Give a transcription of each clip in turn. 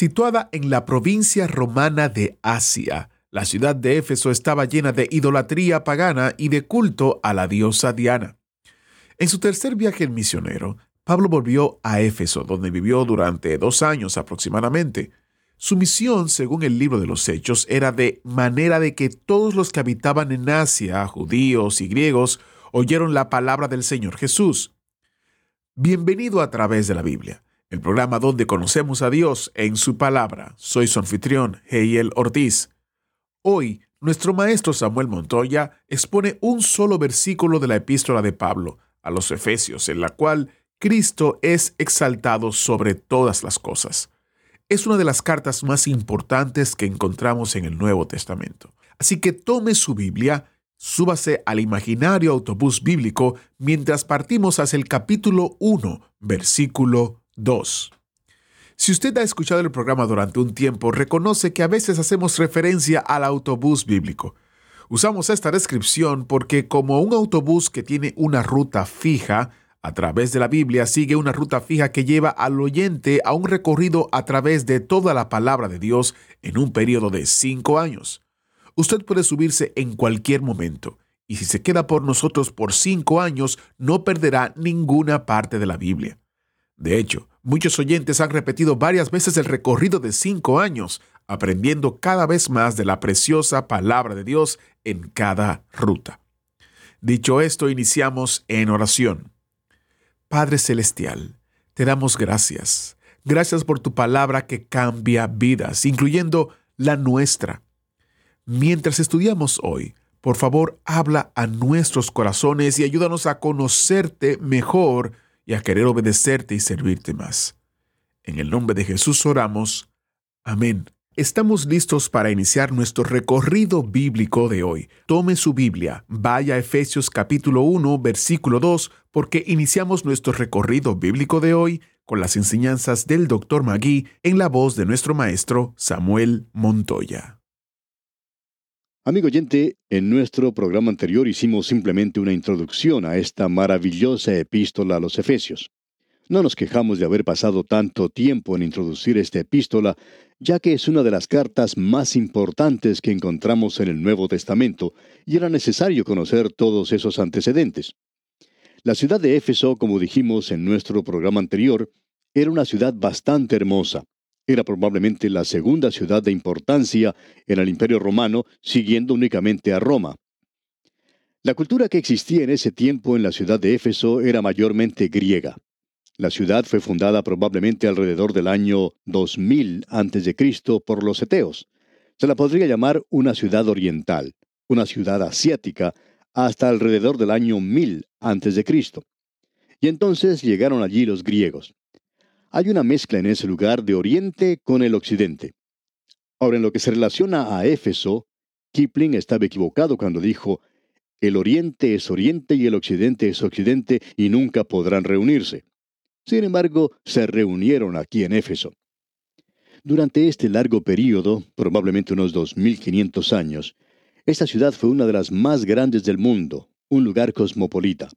Situada en la provincia romana de Asia, la ciudad de Éfeso estaba llena de idolatría pagana y de culto a la diosa Diana. En su tercer viaje misionero, Pablo volvió a Éfeso, donde vivió durante dos años aproximadamente. Su misión, según el libro de los Hechos, era de manera de que todos los que habitaban en Asia, judíos y griegos, oyeron la palabra del Señor Jesús. Bienvenido a través de la Biblia, el programa donde conocemos a Dios en su palabra. Soy su anfitrión, Heiel Ortiz. Hoy, nuestro maestro Samuel Montoya expone un solo versículo de la epístola de Pablo a los Efesios, en la cual Cristo es exaltado sobre todas las cosas. Es una de las cartas más importantes que encontramos en el Nuevo Testamento. Así que tome su Biblia, súbase al imaginario autobús bíblico mientras partimos hacia el capítulo 1, versículo 2. Si usted ha escuchado el programa durante un tiempo, reconoce que a veces hacemos referencia al autobús bíblico. Usamos esta descripción porque como un autobús que tiene una ruta fija, a través de la Biblia sigue una ruta fija que lleva al oyente a un recorrido a través de toda la palabra de Dios en un periodo de cinco años. Usted puede subirse en cualquier momento, y si se queda por nosotros por cinco años, no perderá ninguna parte de la Biblia. De hecho, muchos oyentes han repetido varias veces el recorrido de cinco años, aprendiendo cada vez más de la preciosa palabra de Dios en cada ruta. Dicho esto, iniciamos en oración. Padre Celestial, te damos gracias. Gracias por tu palabra que cambia vidas, incluyendo la nuestra. Mientras estudiamos hoy, por favor, habla a nuestros corazones y ayúdanos a conocerte mejor y a querer obedecerte y servirte más. En el nombre de Jesús oramos. Amén. Estamos listos para iniciar nuestro recorrido bíblico de hoy. Tome su Biblia, vaya a Efesios capítulo 1, versículo 2, porque iniciamos nuestro recorrido bíblico de hoy con las enseñanzas del Dr. Magui en la voz de nuestro maestro Samuel Montoya. Amigo oyente, en nuestro programa anterior hicimos simplemente una introducción a esta maravillosa epístola a los Efesios. No nos quejamos de haber pasado tanto tiempo en introducir esta epístola, ya que es una de las cartas más importantes que encontramos en el Nuevo Testamento, y era necesario conocer todos esos antecedentes. La ciudad de Éfeso, como dijimos en nuestro programa anterior, era una ciudad bastante hermosa. Era probablemente la segunda ciudad de importancia en el Imperio Romano, siguiendo únicamente a Roma. La cultura que existía en ese tiempo en la ciudad de Éfeso era mayormente griega. La ciudad fue fundada probablemente alrededor del año 2000 a.C. por los eteos. Se la podría llamar una ciudad oriental, una ciudad asiática, hasta alrededor del año 1000 a.C. Y entonces llegaron allí los griegos. Hay una mezcla en ese lugar de Oriente con el Occidente. Ahora, en lo que se relaciona a Éfeso, Kipling estaba equivocado cuando dijo, el Oriente es Oriente y el Occidente es Occidente y nunca podrán reunirse. Sin embargo, se reunieron aquí en Éfeso. Durante este largo período, probablemente unos 2.500 años, esta ciudad fue una de las más grandes del mundo, un lugar cosmopolita.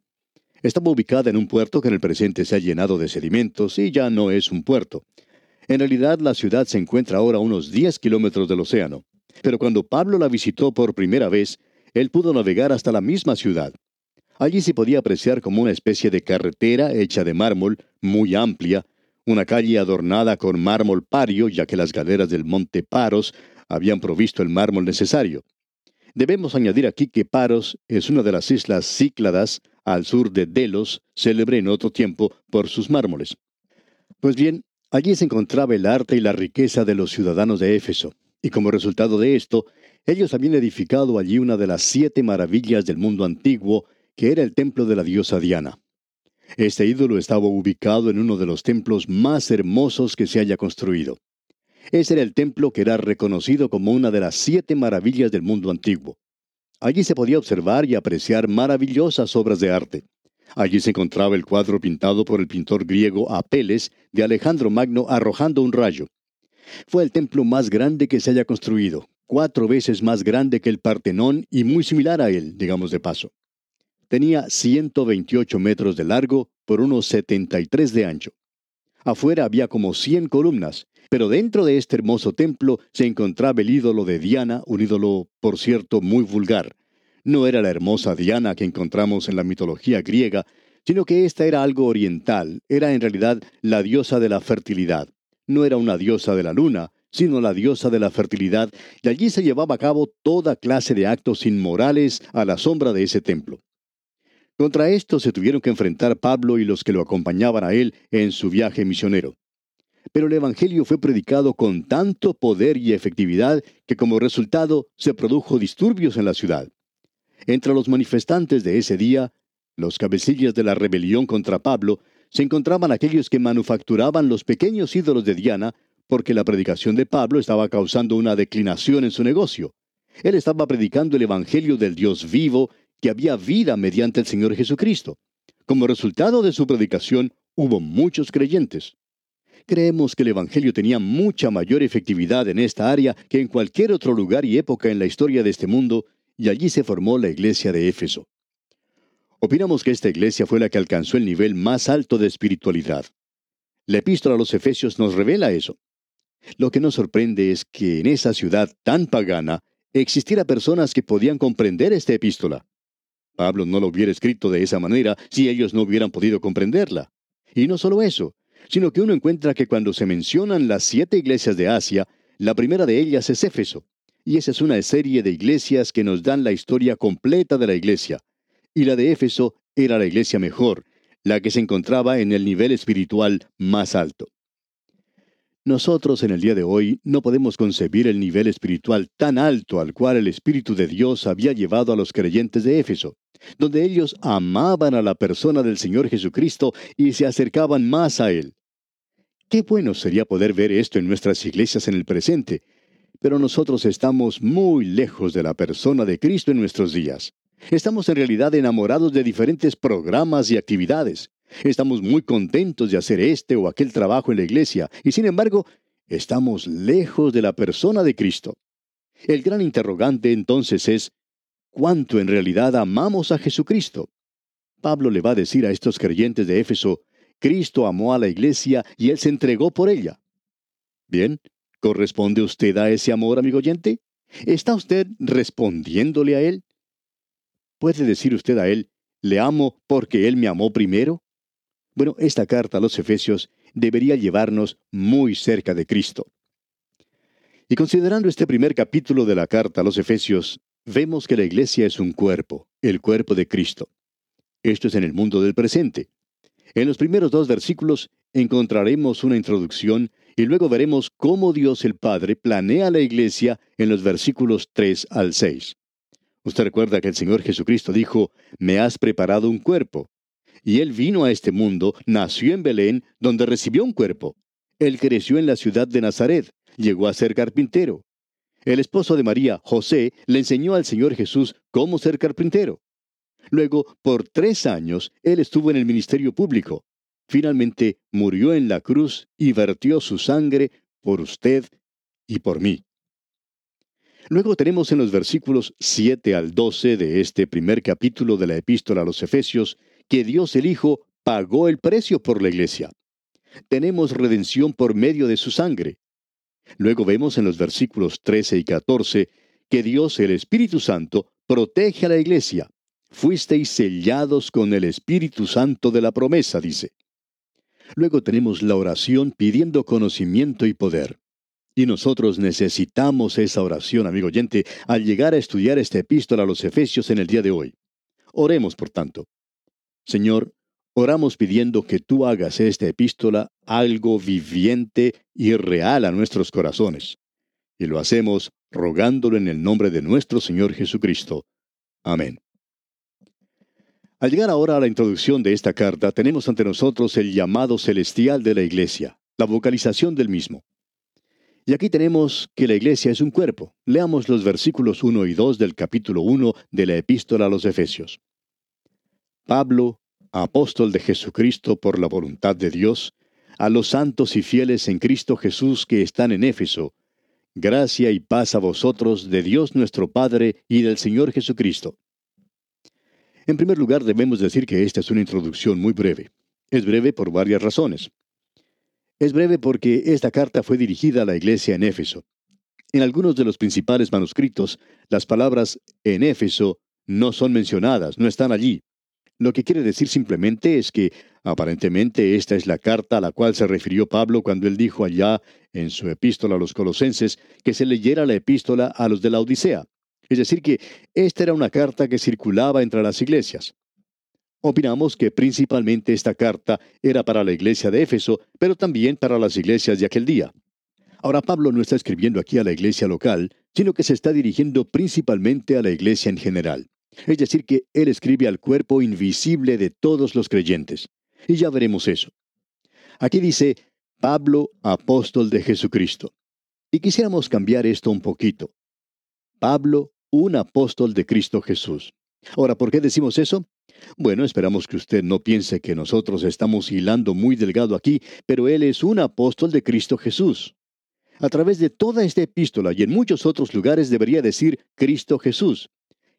Estaba ubicada en un puerto que en el presente se ha llenado de sedimentos y ya no es un puerto. En realidad la ciudad se encuentra ahora a unos 10 kilómetros del océano. Pero cuando Pablo la visitó por primera vez, él pudo navegar hasta la misma ciudad. Allí se podía apreciar como una especie de carretera hecha de mármol, muy amplia, una calle adornada con mármol pario, ya que las galeras del monte Paros habían provisto el mármol necesario. Debemos añadir aquí que Paros es una de las islas Cícladas al sur de Delos, célebre en otro tiempo por sus mármoles. Pues bien, allí se encontraba el arte y la riqueza de los ciudadanos de Éfeso, y como resultado de esto, ellos habían edificado allí una de las siete maravillas del mundo antiguo, que era el templo de la diosa Diana. Este ídolo estaba ubicado en uno de los templos más hermosos que se haya construido. Ese era el templo que era reconocido como una de las siete maravillas del mundo antiguo. Allí se podía observar y apreciar maravillosas obras de arte. Allí se encontraba el cuadro pintado por el pintor griego Apeles de Alejandro Magno arrojando un rayo. Fue el templo más grande que se haya construido, cuatro veces más grande que el Partenón y muy similar a él, digamos de paso. Tenía 128 metros de largo por unos 73 de ancho. Afuera había como 100 columnas, pero dentro de este hermoso templo se encontraba el ídolo de Diana, un ídolo, por cierto, muy vulgar. No era la hermosa Diana que encontramos en la mitología griega, sino que esta era algo oriental, era en realidad la diosa de la fertilidad. No era una diosa de la luna, sino la diosa de la fertilidad, y allí se llevaba a cabo toda clase de actos inmorales a la sombra de ese templo. Contra esto se tuvieron que enfrentar Pablo y los que lo acompañaban a él en su viaje misionero. Pero el Evangelio fue predicado con tanto poder y efectividad que como resultado se produjo disturbios en la ciudad. Entre los manifestantes de ese día, los cabecillas de la rebelión contra Pablo, se encontraban aquellos que manufacturaban los pequeños ídolos de Diana porque la predicación de Pablo estaba causando una declinación en su negocio. Él estaba predicando el Evangelio del Dios vivo, que había vida mediante el Señor Jesucristo. Como resultado de su predicación, hubo muchos creyentes. Creemos que el Evangelio tenía mucha mayor efectividad en esta área que en cualquier otro lugar y época en la historia de este mundo, y allí se formó la iglesia de Éfeso. Opinamos que esta iglesia fue la que alcanzó el nivel más alto de espiritualidad. La epístola a los Efesios nos revela eso. Lo que nos sorprende es que en esa ciudad tan pagana existiera personas que podían comprender esta epístola. Pablo no lo hubiera escrito de esa manera si ellos no hubieran podido comprenderla. Y no solo eso, sino que uno encuentra que cuando se mencionan las siete iglesias de Asia, la primera de ellas es Éfeso. Y esa es una serie de iglesias que nos dan la historia completa de la iglesia. Y la de Éfeso era la iglesia mejor, la que se encontraba en el nivel espiritual más alto. Nosotros en el día de hoy no podemos concebir el nivel espiritual tan alto al cual el Espíritu de Dios había llevado a los creyentes de Éfeso, donde ellos amaban a la persona del Señor Jesucristo y se acercaban más a Él. Qué bueno sería poder ver esto en nuestras iglesias en el presente, pero nosotros estamos muy lejos de la persona de Cristo en nuestros días. Estamos en realidad enamorados de diferentes programas y actividades. Estamos muy contentos de hacer este o aquel trabajo en la iglesia y sin embargo estamos lejos de la persona de Cristo. El gran interrogante entonces es, ¿cuánto en realidad amamos a Jesucristo? Pablo le va a decir a estos creyentes de Éfeso, Cristo amó a la iglesia y Él se entregó por ella. Bien, ¿corresponde usted a ese amor, amigo oyente? ¿Está usted respondiéndole a Él? ¿Puede decir usted a Él, le amo porque Él me amó primero? Bueno, esta carta a los Efesios debería llevarnos muy cerca de Cristo. Y considerando este primer capítulo de la carta a los Efesios, vemos que la iglesia es un cuerpo, el cuerpo de Cristo. Esto es en el mundo del presente. En los primeros dos versículos encontraremos una introducción y luego veremos cómo Dios el Padre planea la iglesia en los versículos 3 al 6. Usted recuerda que el Señor Jesucristo dijo, me has preparado un cuerpo, y él vino a este mundo, nació en Belén, donde recibió un cuerpo. Él creció en la ciudad de Nazaret, llegó a ser carpintero. El esposo de María, José, le enseñó al Señor Jesús cómo ser carpintero. Luego, por tres años, él estuvo en el ministerio público. Finalmente, murió en la cruz y vertió su sangre por usted y por mí. Luego tenemos en los versículos 7 al 12 de este primer capítulo de la epístola a los Efesios que Dios el Hijo pagó el precio por la iglesia. Tenemos redención por medio de su sangre. Luego vemos en los versículos 13 y 14 que Dios el Espíritu Santo protege a la iglesia. Fuisteis sellados con el Espíritu Santo de la promesa, dice. Luego tenemos la oración pidiendo conocimiento y poder. Y nosotros necesitamos esa oración, amigo oyente, al llegar a estudiar esta epístola a los Efesios en el día de hoy. Oremos, por tanto. Señor, oramos pidiendo que tú hagas esta epístola algo viviente y real a nuestros corazones. Y lo hacemos rogándolo en el nombre de nuestro Señor Jesucristo. Amén. Al llegar ahora a la introducción de esta carta, tenemos ante nosotros el llamado celestial de la iglesia, la vocalización del mismo. Y aquí tenemos que la iglesia es un cuerpo. Leamos los versículos 1 y 2 del capítulo 1 de la epístola a los Efesios. Pablo, apóstol de Jesucristo por la voluntad de Dios, a los santos y fieles en Cristo Jesús que están en Éfeso, gracia y paz a vosotros de Dios nuestro Padre y del Señor Jesucristo. En primer lugar, debemos decir que esta es una introducción muy breve. Es breve por varias razones. Es breve porque esta carta fue dirigida a la iglesia en Éfeso. En algunos de los principales manuscritos, las palabras en Éfeso no son mencionadas, no están allí. Lo que quiere decir simplemente es que aparentemente esta es la carta a la cual se refirió Pablo cuando él dijo allá en su epístola a los colosenses que se leyera la epístola a los de la Odisea. Es decir, que esta era una carta que circulaba entre las iglesias. Opinamos que principalmente esta carta era para la iglesia de Éfeso, pero también para las iglesias de aquel día. Ahora Pablo no está escribiendo aquí a la iglesia local, sino que se está dirigiendo principalmente a la iglesia en general. Es decir, que él escribe al cuerpo invisible de todos los creyentes. Y ya veremos eso. Aquí dice, Pablo, apóstol de Jesucristo. Y quisiéramos cambiar esto un poquito. Pablo, un apóstol de Cristo Jesús. Ahora, ¿por qué decimos eso? Bueno, esperamos que usted no piense que nosotros estamos hilando muy delgado aquí, pero él es un apóstol de Cristo Jesús. A través de toda esta epístola y en muchos otros lugares debería decir Cristo Jesús.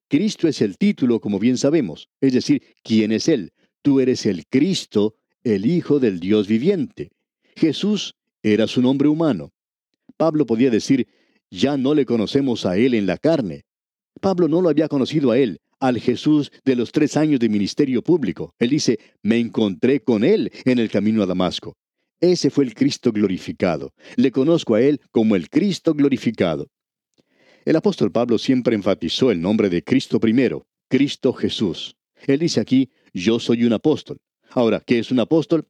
Cristo es el título, como bien sabemos, es decir, ¿quién es Él? Tú eres el Cristo, el Hijo del Dios viviente. Jesús era su nombre humano. Pablo podía decir, ya no le conocemos a Él en la carne, Pablo no lo había conocido a él, al Jesús de los tres años de ministerio público. Él dice, me encontré con él en el camino a Damasco. Ese fue el Cristo glorificado. Le conozco a él como el Cristo glorificado. El apóstol Pablo siempre enfatizó el nombre de Cristo primero, Cristo Jesús. Él dice aquí, yo soy un apóstol. Ahora, ¿qué es un apóstol?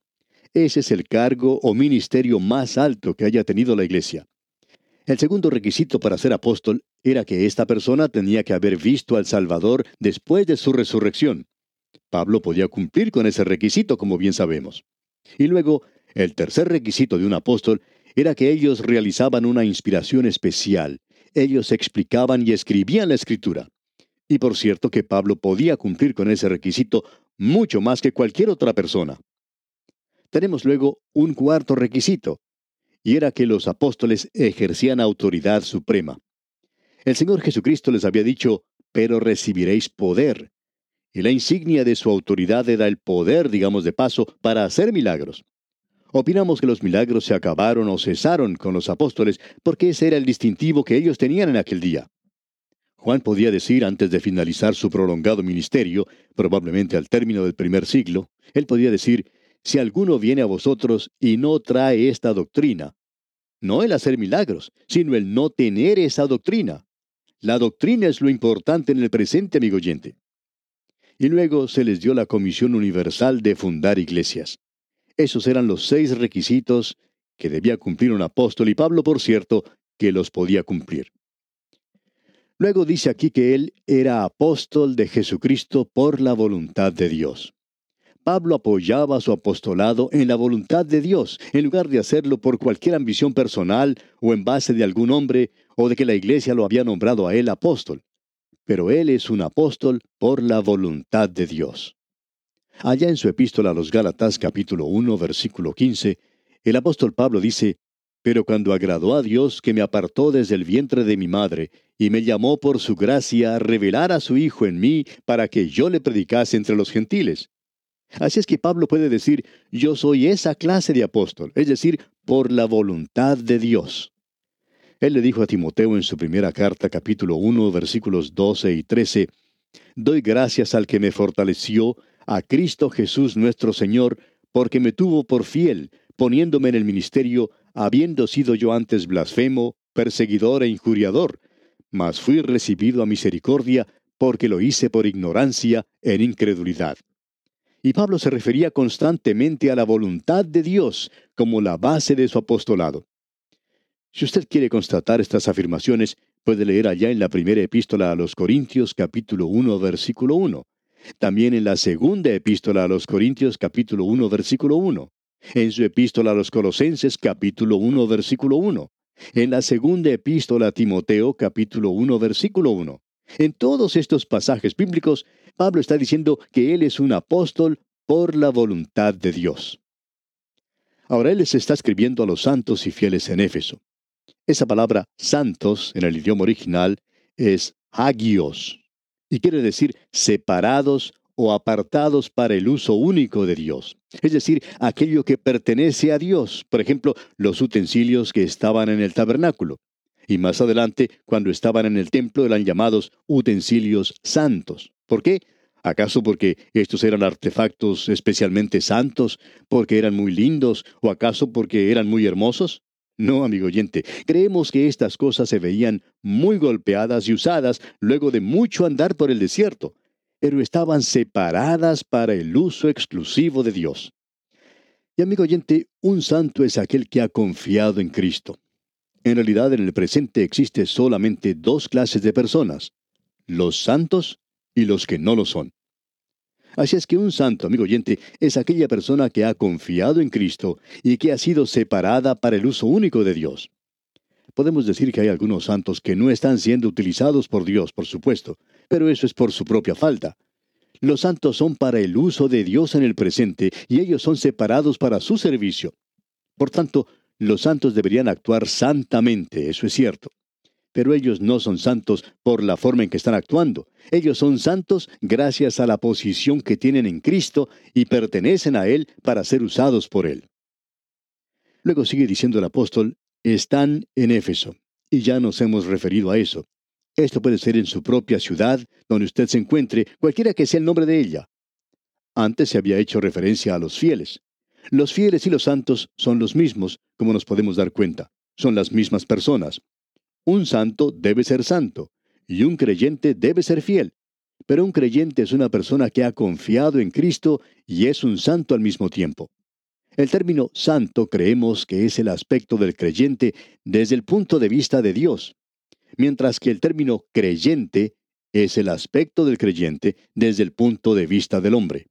Ese es el cargo o ministerio más alto que haya tenido la iglesia. El segundo requisito para ser apóstol era que esta persona tenía que haber visto al Salvador después de su resurrección. Pablo podía cumplir con ese requisito, como bien sabemos. Y luego, el tercer requisito de un apóstol era que ellos realizaban una inspiración especial. Ellos explicaban y escribían la escritura. Y por cierto que Pablo podía cumplir con ese requisito mucho más que cualquier otra persona. Tenemos luego un cuarto requisito, y era que los apóstoles ejercían autoridad suprema. El Señor Jesucristo les había dicho, pero recibiréis poder. Y la insignia de su autoridad era el poder, digamos de paso, para hacer milagros. Opinamos que los milagros se acabaron o cesaron con los apóstoles porque ese era el distintivo que ellos tenían en aquel día. Juan podía decir antes de finalizar su prolongado ministerio, probablemente al término del primer siglo, él podía decir, si alguno viene a vosotros y no trae esta doctrina, no el hacer milagros, sino el no tener esa doctrina. La doctrina es lo importante en el presente, amigo oyente. Y luego se les dio la comisión universal de fundar iglesias. Esos eran los seis requisitos que debía cumplir un apóstol y Pablo, por cierto, que los podía cumplir. Luego dice aquí que él era apóstol de Jesucristo por la voluntad de Dios. Pablo apoyaba su apostolado en la voluntad de Dios, en lugar de hacerlo por cualquier ambición personal o en base de algún hombre o de que la iglesia lo había nombrado a él apóstol. Pero él es un apóstol por la voluntad de Dios. Allá en su epístola a los Gálatas capítulo 1 versículo 15, el apóstol Pablo dice, Pero cuando agradó a Dios que me apartó desde el vientre de mi madre y me llamó por su gracia a revelar a su Hijo en mí para que yo le predicase entre los gentiles Así es que Pablo puede decir, yo soy esa clase de apóstol, es decir, por la voluntad de Dios. Él le dijo a Timoteo en su primera carta, capítulo 1, versículos 12 y 13, Doy gracias al que me fortaleció, a Cristo Jesús nuestro Señor, porque me tuvo por fiel, poniéndome en el ministerio, habiendo sido yo antes blasfemo, perseguidor e injuriador, mas fui recibido a misericordia, porque lo hice por ignorancia en incredulidad. Y Pablo se refería constantemente a la voluntad de Dios como la base de su apostolado. Si usted quiere constatar estas afirmaciones, puede leer allá en la primera epístola a los Corintios capítulo 1 versículo 1. También en la segunda epístola a los Corintios capítulo 1 versículo 1. En su epístola a los Colosenses capítulo 1 versículo 1. En la segunda epístola a Timoteo capítulo 1 versículo 1. En todos estos pasajes bíblicos, Pablo está diciendo que él es un apóstol por la voluntad de Dios. Ahora él les está escribiendo a los santos y fieles en Éfeso. Esa palabra santos en el idioma original es agios y quiere decir separados o apartados para el uso único de Dios. Es decir, aquello que pertenece a Dios, por ejemplo, los utensilios que estaban en el tabernáculo. Y más adelante, cuando estaban en el templo, eran llamados utensilios santos. ¿Por qué? ¿Acaso porque estos eran artefactos especialmente santos, porque eran muy lindos, o acaso porque eran muy hermosos? No, amigo oyente, creemos que estas cosas se veían muy golpeadas y usadas luego de mucho andar por el desierto, pero estaban separadas para el uso exclusivo de Dios. Y amigo oyente, un santo es aquel que ha confiado en Cristo. En realidad en el presente existe solamente dos clases de personas, los santos y los que no lo son. Así es que un santo, amigo oyente, es aquella persona que ha confiado en Cristo y que ha sido separada para el uso único de Dios. Podemos decir que hay algunos santos que no están siendo utilizados por Dios, por supuesto, pero eso es por su propia falta. Los santos son para el uso de Dios en el presente y ellos son separados para su servicio. Por tanto, los santos deberían actuar santamente, eso es cierto pero ellos no son santos por la forma en que están actuando. Ellos son santos gracias a la posición que tienen en Cristo y pertenecen a Él para ser usados por Él. Luego sigue diciendo el apóstol, están en Éfeso, y ya nos hemos referido a eso. Esto puede ser en su propia ciudad, donde usted se encuentre, cualquiera que sea el nombre de ella. Antes se había hecho referencia a los fieles. Los fieles y los santos son los mismos, como nos podemos dar cuenta. Son las mismas personas. Un santo debe ser santo y un creyente debe ser fiel. Pero un creyente es una persona que ha confiado en Cristo y es un santo al mismo tiempo. El término santo creemos que es el aspecto del creyente desde el punto de vista de Dios, mientras que el término creyente es el aspecto del creyente desde el punto de vista del hombre.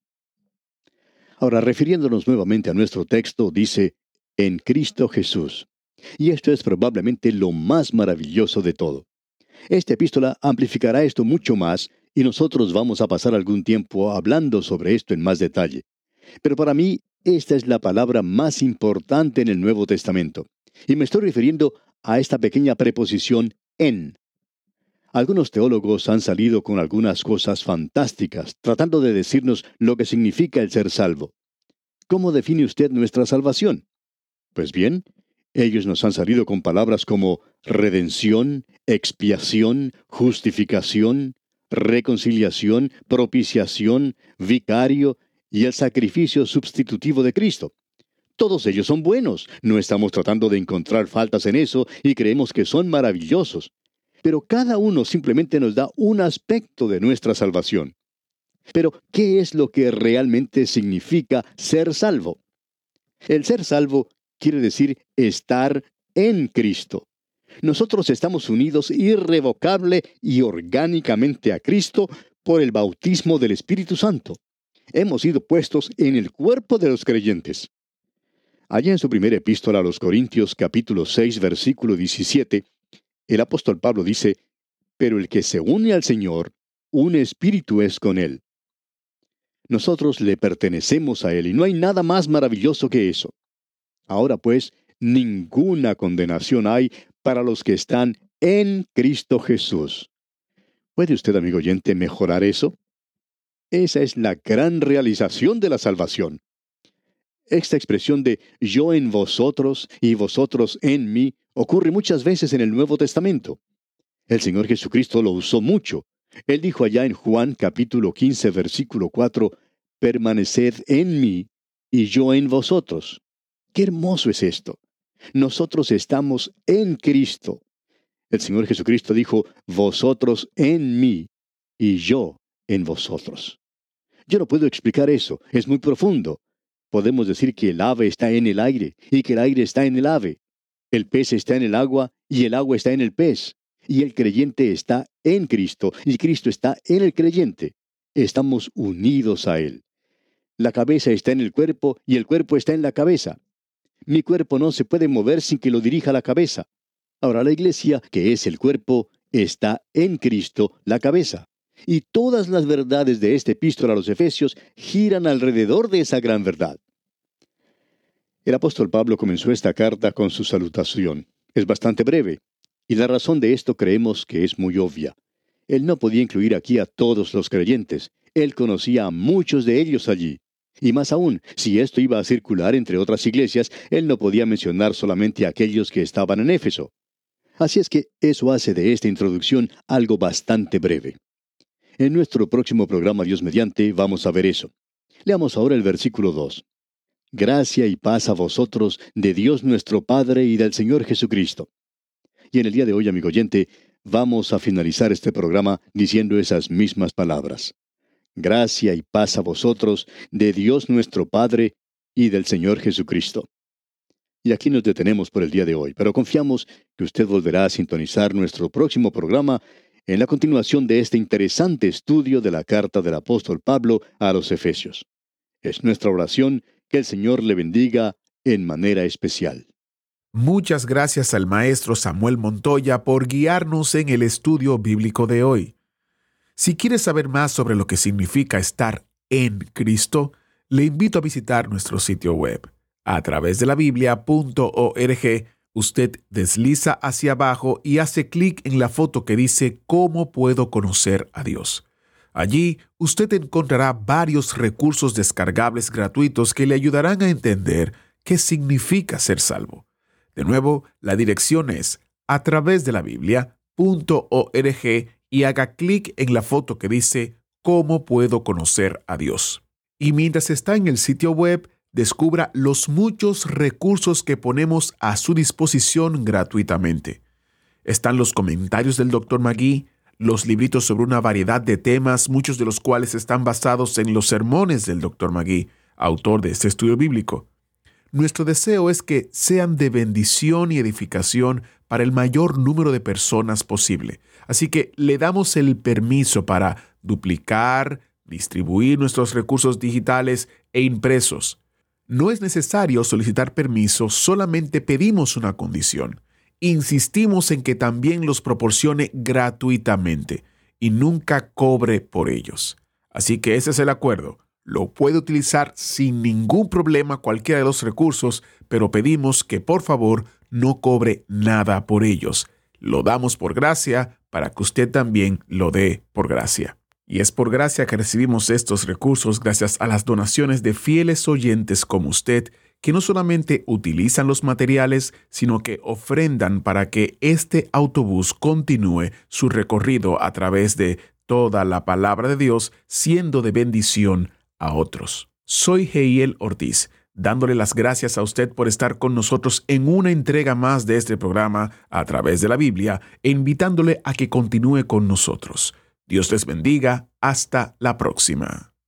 Ahora, refiriéndonos nuevamente a nuestro texto, dice, en Cristo Jesús. Y esto es probablemente lo más maravilloso de todo. Esta epístola amplificará esto mucho más y nosotros vamos a pasar algún tiempo hablando sobre esto en más detalle. Pero para mí, esta es la palabra más importante en el Nuevo Testamento. Y me estoy refiriendo a esta pequeña preposición en. Algunos teólogos han salido con algunas cosas fantásticas, tratando de decirnos lo que significa el ser salvo. ¿Cómo define usted nuestra salvación? Pues bien, ellos nos han salido con palabras como redención, expiación, justificación, reconciliación, propiciación, vicario y el sacrificio sustitutivo de Cristo. Todos ellos son buenos, no estamos tratando de encontrar faltas en eso y creemos que son maravillosos. Pero cada uno simplemente nos da un aspecto de nuestra salvación. Pero, ¿qué es lo que realmente significa ser salvo? El ser salvo quiere decir estar en Cristo. Nosotros estamos unidos irrevocable y orgánicamente a Cristo por el bautismo del Espíritu Santo. Hemos sido puestos en el cuerpo de los creyentes. Allá en su primera epístola a los Corintios capítulo 6 versículo 17, el apóstol Pablo dice, Pero el que se une al Señor, un espíritu es con él. Nosotros le pertenecemos a Él y no hay nada más maravilloso que eso. Ahora pues, ninguna condenación hay para los que están en Cristo Jesús. ¿Puede usted, amigo oyente, mejorar eso? Esa es la gran realización de la salvación. Esta expresión de yo en vosotros y vosotros en mí ocurre muchas veces en el Nuevo Testamento. El Señor Jesucristo lo usó mucho. Él dijo allá en Juan capítulo 15 versículo 4, permaneced en mí y yo en vosotros. Qué hermoso es esto. Nosotros estamos en Cristo. El Señor Jesucristo dijo, vosotros en mí y yo en vosotros. Yo no puedo explicar eso, es muy profundo. Podemos decir que el ave está en el aire y que el aire está en el ave. El pez está en el agua y el agua está en el pez. Y el creyente está en Cristo y Cristo está en el creyente. estamos unidos a Él. La cabeza está en el cuerpo y el cuerpo está en la cabeza. Mi cuerpo no se puede mover sin que lo dirija la cabeza. Ahora la iglesia, que es el cuerpo, está en Cristo, la cabeza. Y todas las verdades de este epístola a los Efesios giran alrededor de esa gran verdad. El apóstol Pablo comenzó esta carta con su salutación. Es bastante breve, y la razón de esto creemos que es muy obvia. Él no podía incluir aquí a todos los creyentes. Él conocía a muchos de ellos allí. Y más aún, si esto iba a circular entre otras iglesias, él no podía mencionar solamente a aquellos que estaban en Éfeso. Así es que eso hace de esta introducción algo bastante breve. En nuestro próximo programa Dios mediante vamos a ver eso. Leamos ahora el versículo 2. Gracia y paz a vosotros de Dios nuestro Padre y del Señor Jesucristo. Y en el día de hoy, amigo oyente, vamos a finalizar este programa diciendo esas mismas palabras. Gracia y paz a vosotros, de Dios nuestro Padre y del Señor Jesucristo. Y aquí nos detenemos por el día de hoy, pero confiamos que usted volverá a sintonizar nuestro próximo programa en la continuación de este interesante estudio de la carta del apóstol Pablo a los Efesios. Es nuestra oración que el Señor le bendiga en manera especial. Muchas gracias al maestro Samuel Montoya por guiarnos en el estudio bíblico de hoy. Si quieres saber más sobre lo que significa estar en Cristo, le invito a visitar nuestro sitio web. A través de la biblia.org, usted desliza hacia abajo y hace clic en la foto que dice ¿Cómo puedo conocer a Dios? Allí usted encontrará varios recursos descargables gratuitos que le ayudarán a entender qué significa ser salvo. De nuevo, la dirección es a través de la biblia.org y haga clic en la foto que dice ¿Cómo puedo conocer a Dios? Y mientras está en el sitio web, descubra los muchos recursos que ponemos a su disposición gratuitamente. Están los comentarios del Dr. Magui, los libritos sobre una variedad de temas, muchos de los cuales están basados en los sermones del Dr. Magui, autor de este estudio bíblico. Nuestro deseo es que sean de bendición y edificación para el mayor número de personas posible. Así que le damos el permiso para duplicar, distribuir nuestros recursos digitales e impresos. No es necesario solicitar permiso, solamente pedimos una condición. Insistimos en que también los proporcione gratuitamente y nunca cobre por ellos. Así que ese es el acuerdo. Lo puede utilizar sin ningún problema cualquiera de los recursos, pero pedimos que por favor no cobre nada por ellos. Lo damos por gracia para que usted también lo dé por gracia. Y es por gracia que recibimos estos recursos gracias a las donaciones de fieles oyentes como usted, que no solamente utilizan los materiales, sino que ofrendan para que este autobús continúe su recorrido a través de toda la palabra de Dios, siendo de bendición a otros. Soy Heiel Ortiz, dándole las gracias a usted por estar con nosotros en una entrega más de este programa a través de la Biblia e invitándole a que continúe con nosotros. Dios les bendiga. Hasta la próxima.